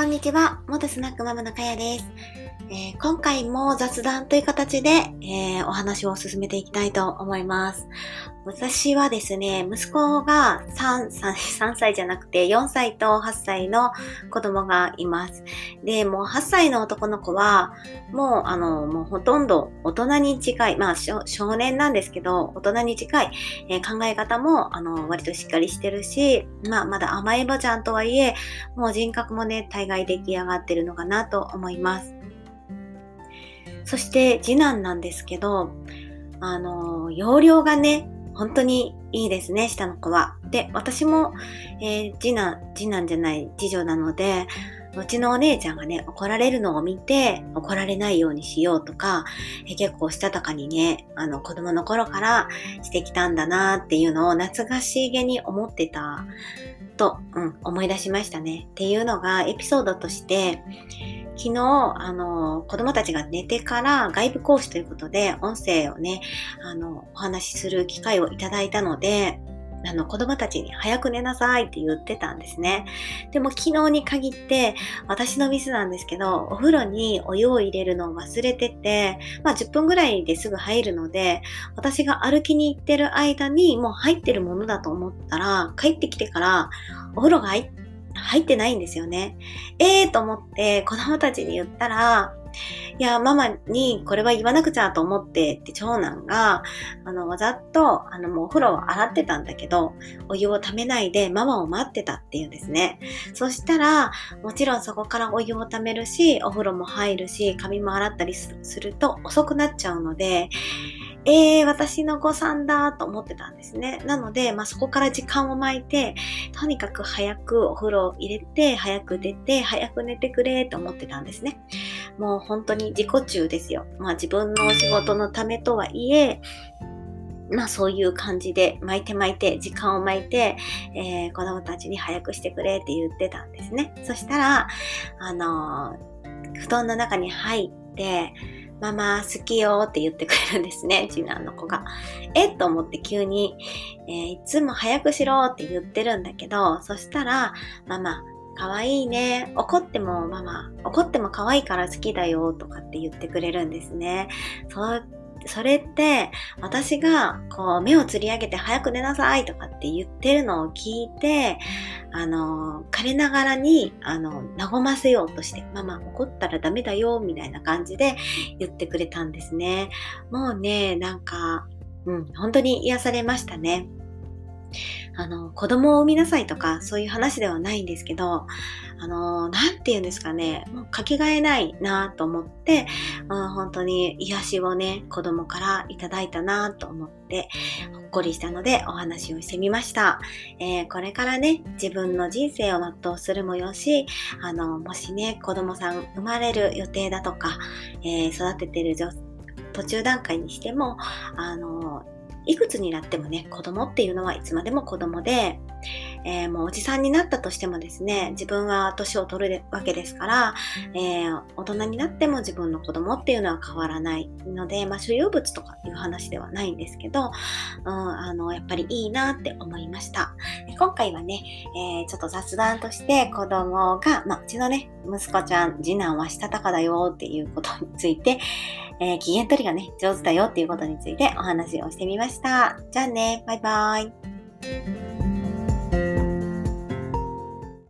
こんにちは。元スナックママのかやです。えー、今回も雑談という形で、えー、お話を進めていきたいと思います。私はですね、息子が 3, 3, 3歳じゃなくて4歳と8歳の子供がいます。で、もう8歳の男の子は、もうあの、もうほとんど大人に近い、まあ少年なんですけど、大人に近い、えー、考え方もあの割としっかりしてるし、まあまだ甘えばちゃんとはいえ、もう人格もね、大概出来上がってるのかなと思います。そして次男なんですけど、あの、容量がね、本当にいいですね、下の子は。で、私も、えー、次男、次男じゃない次女なので、うちのお姉ちゃんがね、怒られるのを見て、怒られないようにしようとか、え結構したたかにね、あの、子供の頃からしてきたんだなっていうのを懐かしげに思ってたと、うん、思い出しましたね。っていうのがエピソードとして、昨日、あの、子供たちが寝てから外部講師ということで、音声をね、あの、お話しする機会をいただいたので、あの、子供たちに早く寝なさいって言ってたんですね。でも昨日に限って、私のミスなんですけど、お風呂にお湯を入れるのを忘れてて、まあ10分ぐらいですぐ入るので、私が歩きに行ってる間にもう入ってるものだと思ったら、帰ってきてからお風呂が入ってないんですよね。ええー、と思って子供たちに言ったら、いや、ママにこれは言わなくちゃと思ってって長男が、あの、わざと、あの、もうお風呂を洗ってたんだけど、お湯をためないでママを待ってたっていうんですね。そしたら、もちろんそこからお湯をためるし、お風呂も入るし、髪も洗ったりすると遅くなっちゃうので、えー、私の誤算だと思ってたんですね。なので、まあ、そこから時間を巻いて、とにかく早くお風呂を入れて、早く出て、早く寝てくれと思ってたんですね。もう本当に自己中ですよ。まあ自分のお仕事のためとはいえ、まあそういう感じで巻いて巻いて、時間を巻いて、えー、子供たちに早くしてくれって言ってたんですね。そしたら、あのー、布団の中に入って、ママ好きよって言ってくれるんですね、次男の子が。え？と思って急に、えー、いつも早くしろって言ってるんだけど、そしたら、ママ、かわいいね。怒ってもママ、怒っても可愛いから好きだよとかって言ってくれるんですね。そうそれって、私が、こう、目をつり上げて早く寝なさいとかって言ってるのを聞いて、あの、彼ながらに、あの、和ませようとして、ママ怒ったらダメだよ、みたいな感じで言ってくれたんですね。もうね、なんか、うん、本当に癒されましたね。あの、子供を産みなさいとか、そういう話ではないんですけど、あの、なんて言うんですかね、もうかけがえないなと思って、うん、本当に癒しをね、子供からいただいたなと思って、ほっこりしたのでお話をしてみました。えー、これからね、自分の人生を全うするもよし、あの、もしね、子供さん生まれる予定だとか、えー、育ててる途中段階にしても、あの、いくつになってもね、子供っていうのはいつまでも子供で、えー、もうおじさんになったとしてもですね、自分は年を取るわけですから、えー、大人になっても自分の子供っていうのは変わらないので、まあ、所有物とかいう話ではないんですけど、うん、あの、やっぱりいいなって思いました。今回はね、えー、ちょっと雑談として子供が、まあ、うちのね、息子ちゃん、次男はしたたかだよっていうことについて、えー、機嫌取りがね、上手だよっていうことについてお話をしてみました。じゃあね、バイバーイ。